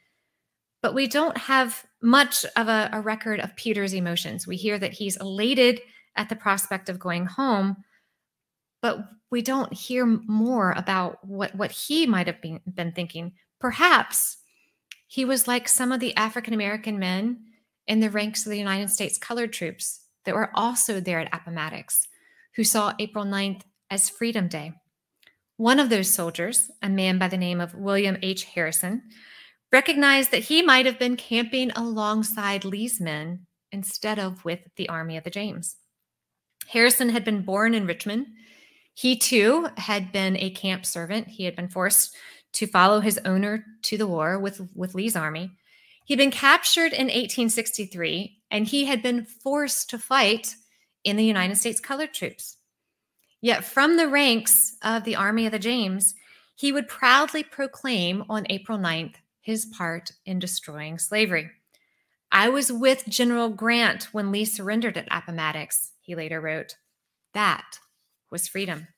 but we don't have much of a, a, record of Peter's emotions. We hear that he's elated at the prospect of going home, but we don't hear more about what, what he might have been, been thinking. Perhaps he was like some of the African American men in the ranks of the United States colored troops that were also there at Appomattox, who saw April 9th as Freedom Day. One of those soldiers, a man by the name of William H. Harrison, recognized that he might have been camping alongside Lee's men instead of with the Army of the James. Harrison had been born in Richmond. He too had been a camp servant. He had been forced to follow his owner to the war with, with Lee's army. He'd been captured in 1863 and he had been forced to fight in the United States colored troops. Yet from the ranks of the Army of the James, he would proudly proclaim on April 9th his part in destroying slavery. I was with General Grant when Lee surrendered at Appomattox, he later wrote. That was freedom.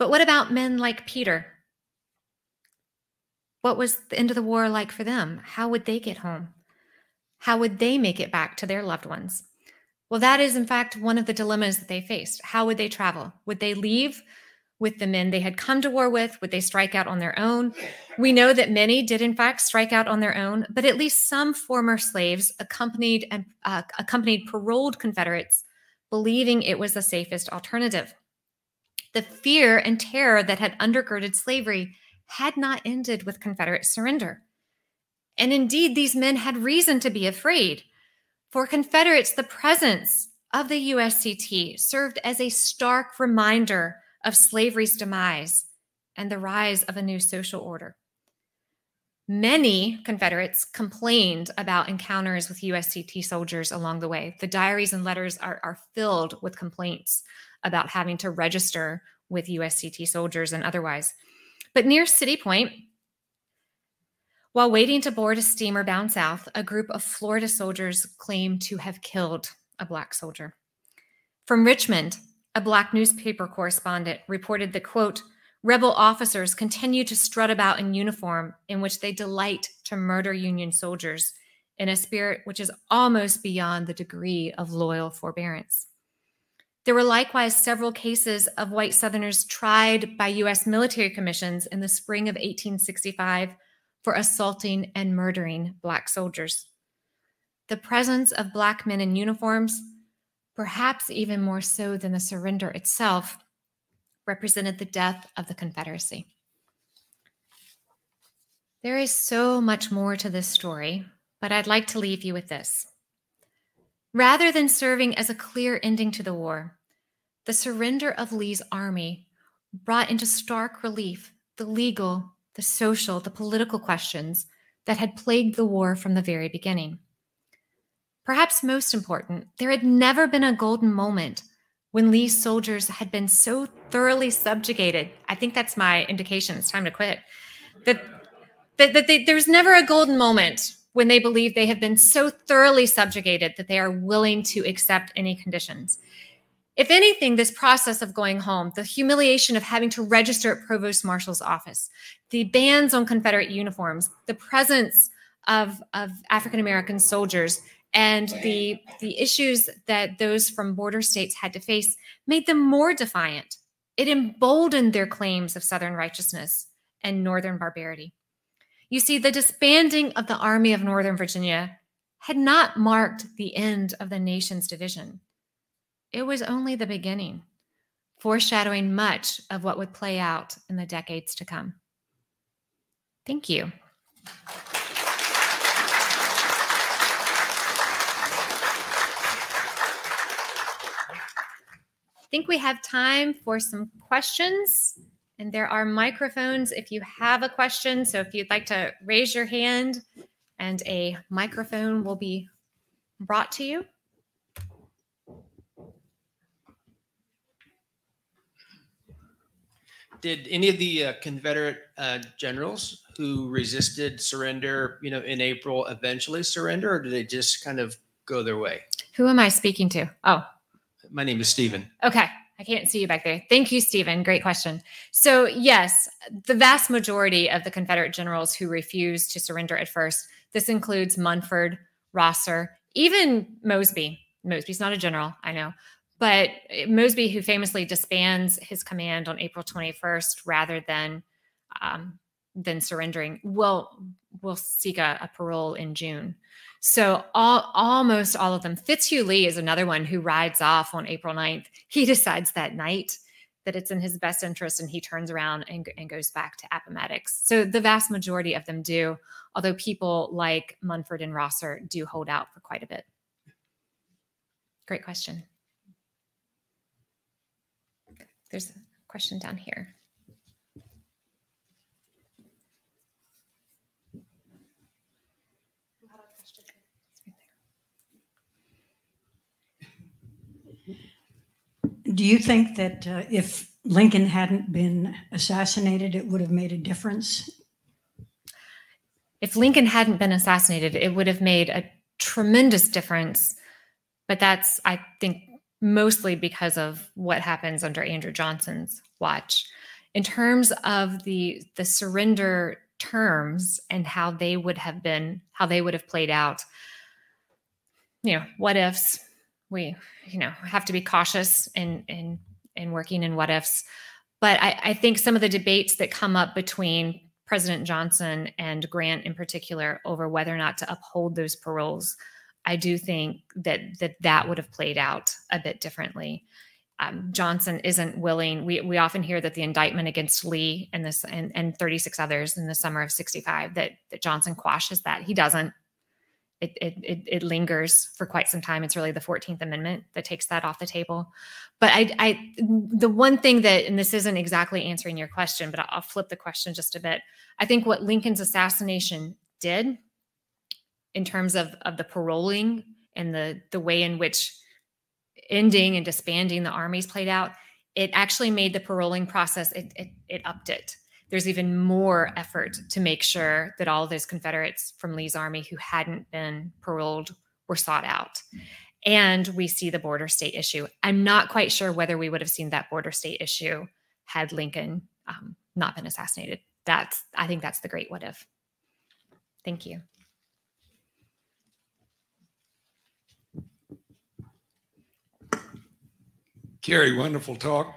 But what about men like Peter? What was the end of the war like for them? How would they get home? How would they make it back to their loved ones? Well, that is, in fact, one of the dilemmas that they faced. How would they travel? Would they leave with the men they had come to war with? Would they strike out on their own? We know that many did, in fact, strike out on their own, but at least some former slaves accompanied and uh, accompanied paroled Confederates, believing it was the safest alternative. The fear and terror that had undergirded slavery had not ended with Confederate surrender. And indeed, these men had reason to be afraid. For Confederates, the presence of the USCT served as a stark reminder of slavery's demise and the rise of a new social order. Many Confederates complained about encounters with USCT soldiers along the way. The diaries and letters are, are filled with complaints about having to register with USCT soldiers and otherwise. But near City Point, while waiting to board a steamer bound south, a group of Florida soldiers claimed to have killed a Black soldier. From Richmond, a black newspaper correspondent reported the quote, rebel officers continue to strut about in uniform in which they delight to murder Union soldiers in a spirit which is almost beyond the degree of loyal forbearance. There were likewise several cases of white Southerners tried by U.S. military commissions in the spring of 1865 for assaulting and murdering Black soldiers. The presence of Black men in uniforms perhaps even more so than the surrender itself, represented the death of the Confederacy. There is so much more to this story, but I'd like to leave you with this. Rather than serving as a clear ending to the war, the surrender of Lee's army brought into stark relief the legal, the social, the political questions that had plagued the war from the very beginning. Perhaps most important, there had never been a golden moment when Lee's soldiers had been so thoroughly subjugated. I think that's my indication. It's time to quit. That, that, that they, there's never a golden moment when they believe they have been so thoroughly subjugated that they are willing to accept any conditions. If anything, this process of going home, the humiliation of having to register at Provost Marshal's office, the bans on Confederate uniforms, the presence of, of African American soldiers and the the issues that those from border states had to face made them more defiant it emboldened their claims of southern righteousness and northern barbarity you see the disbanding of the army of northern virginia had not marked the end of the nation's division it was only the beginning, foreshadowing much of what would play out in the decades to come. Thank you. Think we have time for some questions. And there are microphones if you have a question. So if you'd like to raise your hand, and a microphone will be brought to you. Did any of the uh, Confederate uh, generals who resisted surrender, you know, in April eventually surrender, or did they just kind of go their way? Who am I speaking to? Oh, my name is Stephen. Okay. I can't see you back there. Thank you, Stephen. Great question. So, yes, the vast majority of the Confederate generals who refused to surrender at first, this includes Munford, Rosser, even Mosby. Mosby's not a general, I know, but Mosby, who famously disbands his command on April 21st rather than um, than surrendering, will will seek a, a parole in June. So all, almost all of them. Fitzhugh Lee is another one who rides off on April 9th. He decides that night that it's in his best interest and he turns around and, and goes back to Appomattox. So the vast majority of them do, although people like Munford and Rosser do hold out for quite a bit. Great question. There's a question down here. Do you think that uh, if Lincoln hadn't been assassinated, it would have made a difference? If Lincoln hadn't been assassinated, it would have made a tremendous difference. But that's, I think, mostly because of what happens under Andrew Johnson's watch. In terms of the the surrender terms and how they would have been, how they would have played out, you know, what ifs, we you know have to be cautious in in in working in what ifs but I, I think some of the debates that come up between president johnson and grant in particular over whether or not to uphold those paroles i do think that that that would have played out a bit differently um, Johnson isn't willing. We we often hear that the indictment against Lee and this and, and 36 others in the summer of 65 that that Johnson quashes that. He doesn't it, it, it, lingers for quite some time. It's really the 14th Amendment that takes that off the table. But I, I, the one thing that, and this isn't exactly answering your question, but I'll flip the question just a bit. I think what Lincoln's assassination did in terms of, of the paroling and the, the way in which ending and disbanding the armies played out, it actually made the paroling process, it, it, it upped it there's even more effort to make sure that all those Confederates from Lee's army who hadn't been paroled were sought out. And we see the border state issue. I'm not quite sure whether we would have seen that border state issue had Lincoln um, not been assassinated. That's, I think that's the great what if. Thank you. Carrie, wonderful talk.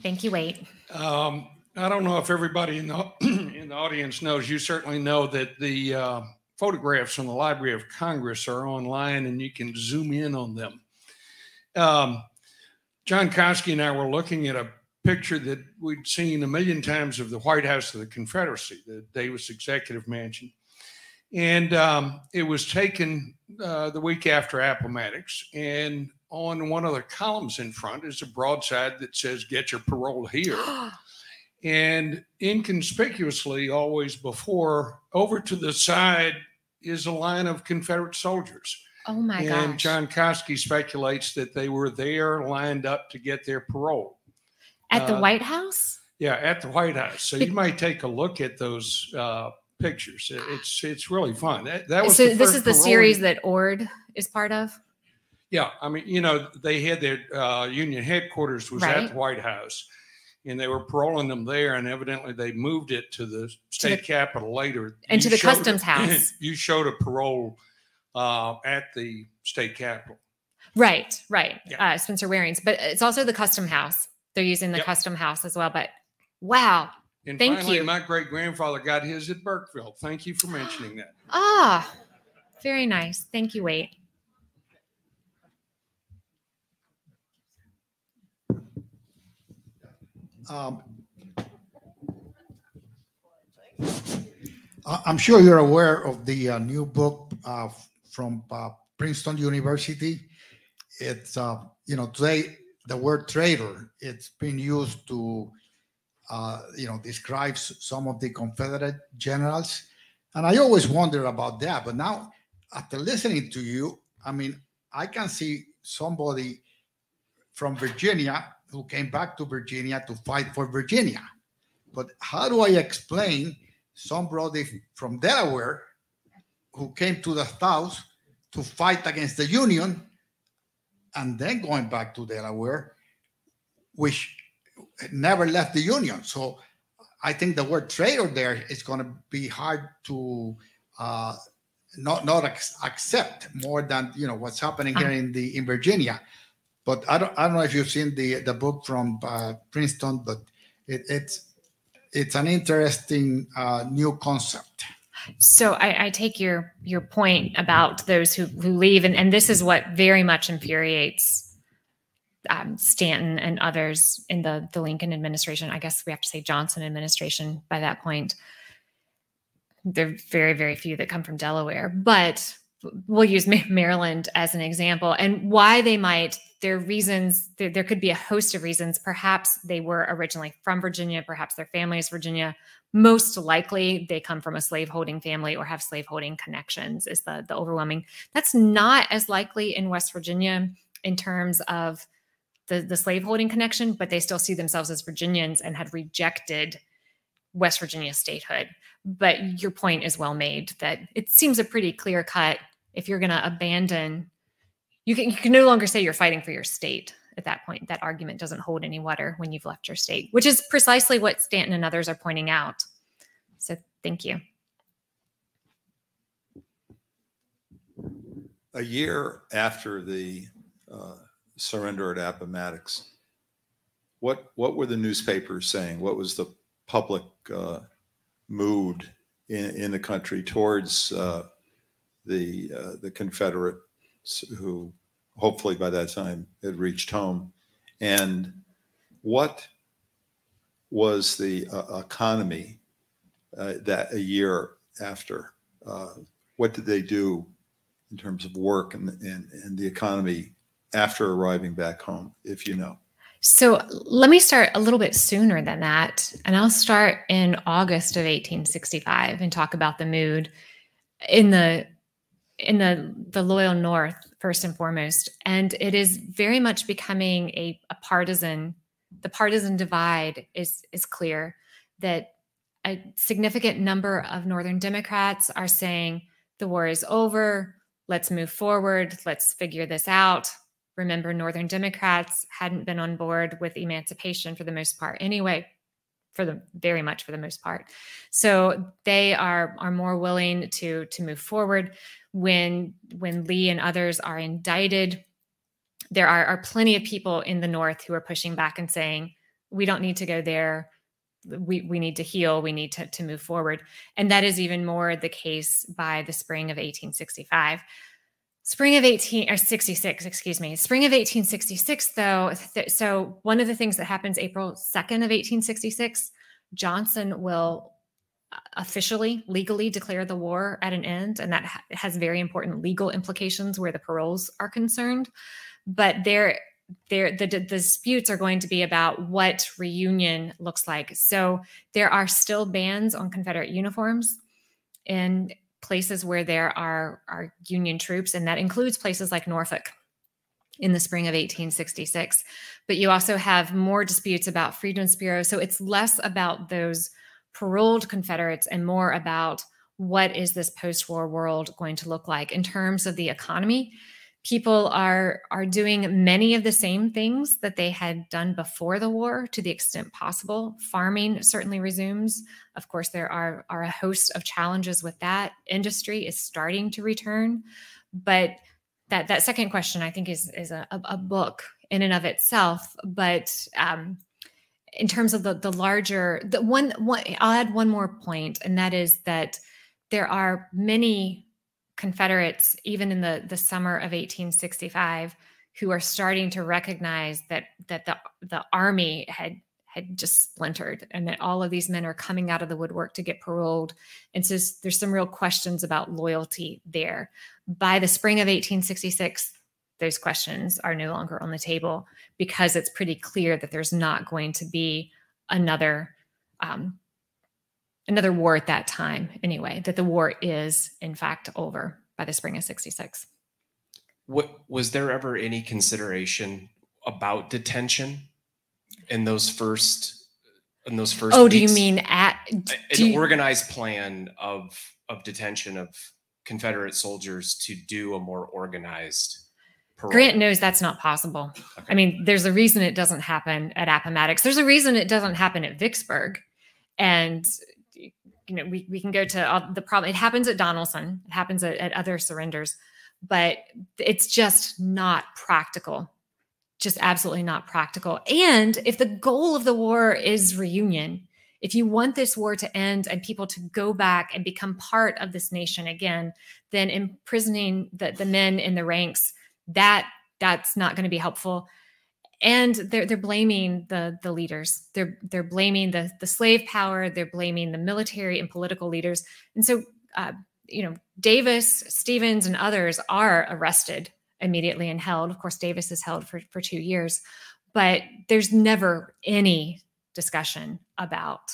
Thank you, Wade. Um, I don't know if everybody in the in the audience knows. You certainly know that the uh, photographs from the Library of Congress are online, and you can zoom in on them. Um, John Coski and I were looking at a picture that we'd seen a million times of the White House of the Confederacy, the Davis Executive Mansion, and um, it was taken uh, the week after Appomattox. And on one of the columns in front is a broadside that says "Get your parole here." And inconspicuously, always before, over to the side is a line of Confederate soldiers. Oh my god! And John Coski speculates that they were there lined up to get their parole. At the uh, White House? Yeah, at the White House. So you might take a look at those uh, pictures. It's it's really fun. That, that was so. this is the series that Ord is part of. Yeah, I mean, you know, they had their uh, union headquarters was right. at the White House, and they were paroling them there, and evidently they moved it to the state to the, capitol later. And you to the customs house. You showed a parole uh, at the state capitol. Right, right. Yeah. Uh, Spencer Waring's, but it's also the custom house. They're using the yep. custom house as well. But wow, and thank finally, you. My great grandfather got his at Burkeville. Thank you for mentioning that. Ah, very nice. Thank you, Wade. Um, I'm sure you're aware of the uh, new book uh, from uh, Princeton University. It's, uh, you know, today, the word traitor, it's been used to, uh, you know, describe s- some of the Confederate generals. And I always wonder about that. But now, after listening to you, I mean, I can see somebody from Virginia who came back to Virginia to fight for Virginia. But how do I explain somebody from Delaware who came to the South to fight against the Union and then going back to Delaware, which never left the Union? So I think the word traitor there is going to be hard to uh, not not ac- accept more than you know what's happening here in the in Virginia. But I don't I don't know if you've seen the the book from uh, Princeton, but it, it's it's an interesting uh, new concept. So I, I take your your point about those who who leave, and, and this is what very much infuriates um, Stanton and others in the the Lincoln administration. I guess we have to say Johnson administration by that point. There are very very few that come from Delaware, but we'll use Maryland as an example, and why they might. There are reasons. There, there could be a host of reasons. Perhaps they were originally from Virginia. Perhaps their family is Virginia most likely they come from a slaveholding family or have slaveholding connections is the, the overwhelming that's not as likely in west virginia in terms of the, the slaveholding connection but they still see themselves as virginians and had rejected west virginia statehood but your point is well made that it seems a pretty clear cut if you're going to abandon you can, you can no longer say you're fighting for your state at that point. That argument doesn't hold any water when you've left your state, which is precisely what Stanton and others are pointing out. So thank you. A year after the uh, surrender at Appomattox, what what were the newspapers saying? What was the public uh, mood in, in the country towards uh, the uh, the Confederates who hopefully by that time had reached home? And what was the uh, economy uh, that a year after? Uh, what did they do in terms of work and, and, and the economy after arriving back home, if you know? So let me start a little bit sooner than that. And I'll start in August of 1865 and talk about the mood in the in the the loyal north first and foremost and it is very much becoming a, a partisan the partisan divide is is clear that a significant number of northern democrats are saying the war is over let's move forward let's figure this out. Remember northern democrats hadn't been on board with emancipation for the most part anyway for the very much for the most part. So they are are more willing to to move forward when when lee and others are indicted there are, are plenty of people in the north who are pushing back and saying we don't need to go there. We, we need to heal. We need to, to move forward. And that is even more the case by the spring of 1865 spring of 18 or 66 excuse me. Spring of 1866 though th- so one of the things that happens april 2nd of 1866 johnson will officially legally declare the war at an end and that ha- has very important legal implications where the paroles are concerned. But there there the, the disputes are going to be about what reunion looks like. So there are still bans on confederate uniforms in places where there are are union troops and that includes places like norfolk in the spring of 1866 but you also have more disputes about freedmen's bureau. So it's less about those paroled confederates and more about what is this post-war world going to look like in terms of the economy. People are are doing many of the same things that they had done before the war to the extent possible. Farming certainly resumes. Of course there are are a host of challenges with that. Industry is starting to return. But that that second question i think is is a, a book in and of itself. But um in terms of the the larger the one one i'll add one more point and that is that there are many confederates even in the the summer of 1865 who are starting to recognize that that the the army had had just splintered and that all of these men are coming out of the woodwork to get paroled. And so there's some real questions about loyalty there. By the spring of 1866, those questions are no longer on the table because it's pretty clear that there's not going to be another um, another war at that time anyway that the war is in fact over by the spring of 66 what was there ever any consideration about detention in those first in those first oh do you mean at an you- organized plan of of detention of confederate soldiers to do a more organized parole? grant knows that's not possible. I mean there's a reason it doesn't happen at appomattox. There's a reason it doesn't happen at vicksburg. And you know we, we can go to all the problem it happens at donelson it happens at, at other surrenders. But it's just not practical. Just absolutely not practical. And if the goal of the war is reunion if you want this war to end and people to go back and become part of this nation again then imprisoning the, the men in the ranks that that's not going to be helpful. And they're they're blaming the the leaders. They're they're blaming the the slave power. They're blaming the military and political leaders. And so uh, you know davis stephens and others are arrested immediately and held. Of course davis is held for for two years. But there's never any discussion about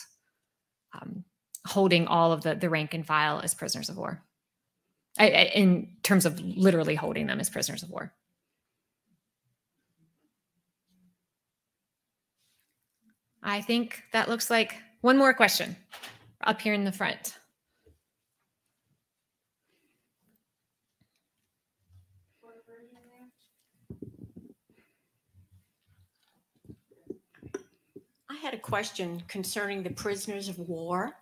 um, holding all of the the rank and file as prisoners of war I, I, in terms of literally holding them as prisoners of war I think that looks like one more question up here in the front. I had a question concerning the prisoners of war.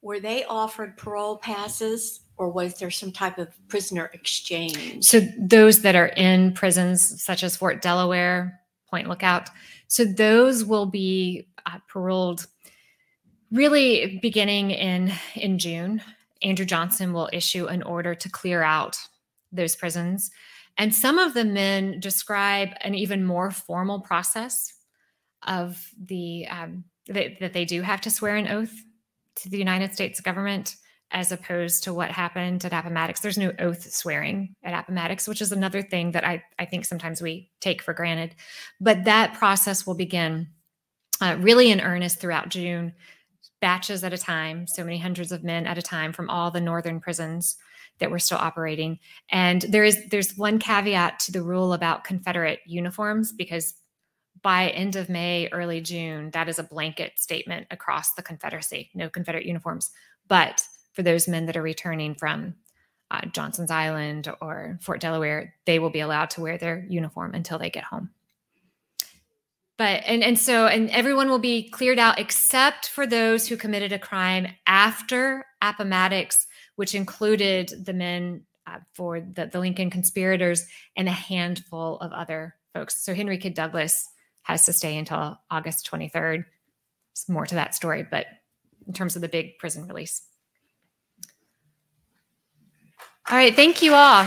Were they offered parole passes or was there some type of prisoner exchange? So those that are in prisons such as Fort Delaware, Point Lookout, so those will be uh, paroled really beginning in in June. Andrew Johnson will issue an order to clear out those prisons. And some of the men describe an even more formal process of the um, that, that they do have to swear an oath to the United States government as opposed to what happened at Appomattox. There's no oath swearing at Appomattox, which is another thing that I, I think sometimes we take for granted. But that process will begin uh, really in earnest throughout June, batches at a time, so many hundreds of men at a time from all the northern prisons that were still operating. And there is there's one caveat to the rule about Confederate uniforms because by end of May, early June, that is a blanket statement across the Confederacy, no Confederate uniforms. But for those men that are returning from uh, Johnson's Island or Fort Delaware, they will be allowed to wear their uniform until they get home. But and and so and everyone will be cleared out except for those who committed a crime after Appomattox, which included the men uh, for the, the Lincoln conspirators and a handful of other folks. So Henry Kyd Douglas has to stay until August 23rd. There's more to that story, but in terms of the big prison release. All right, thank you all.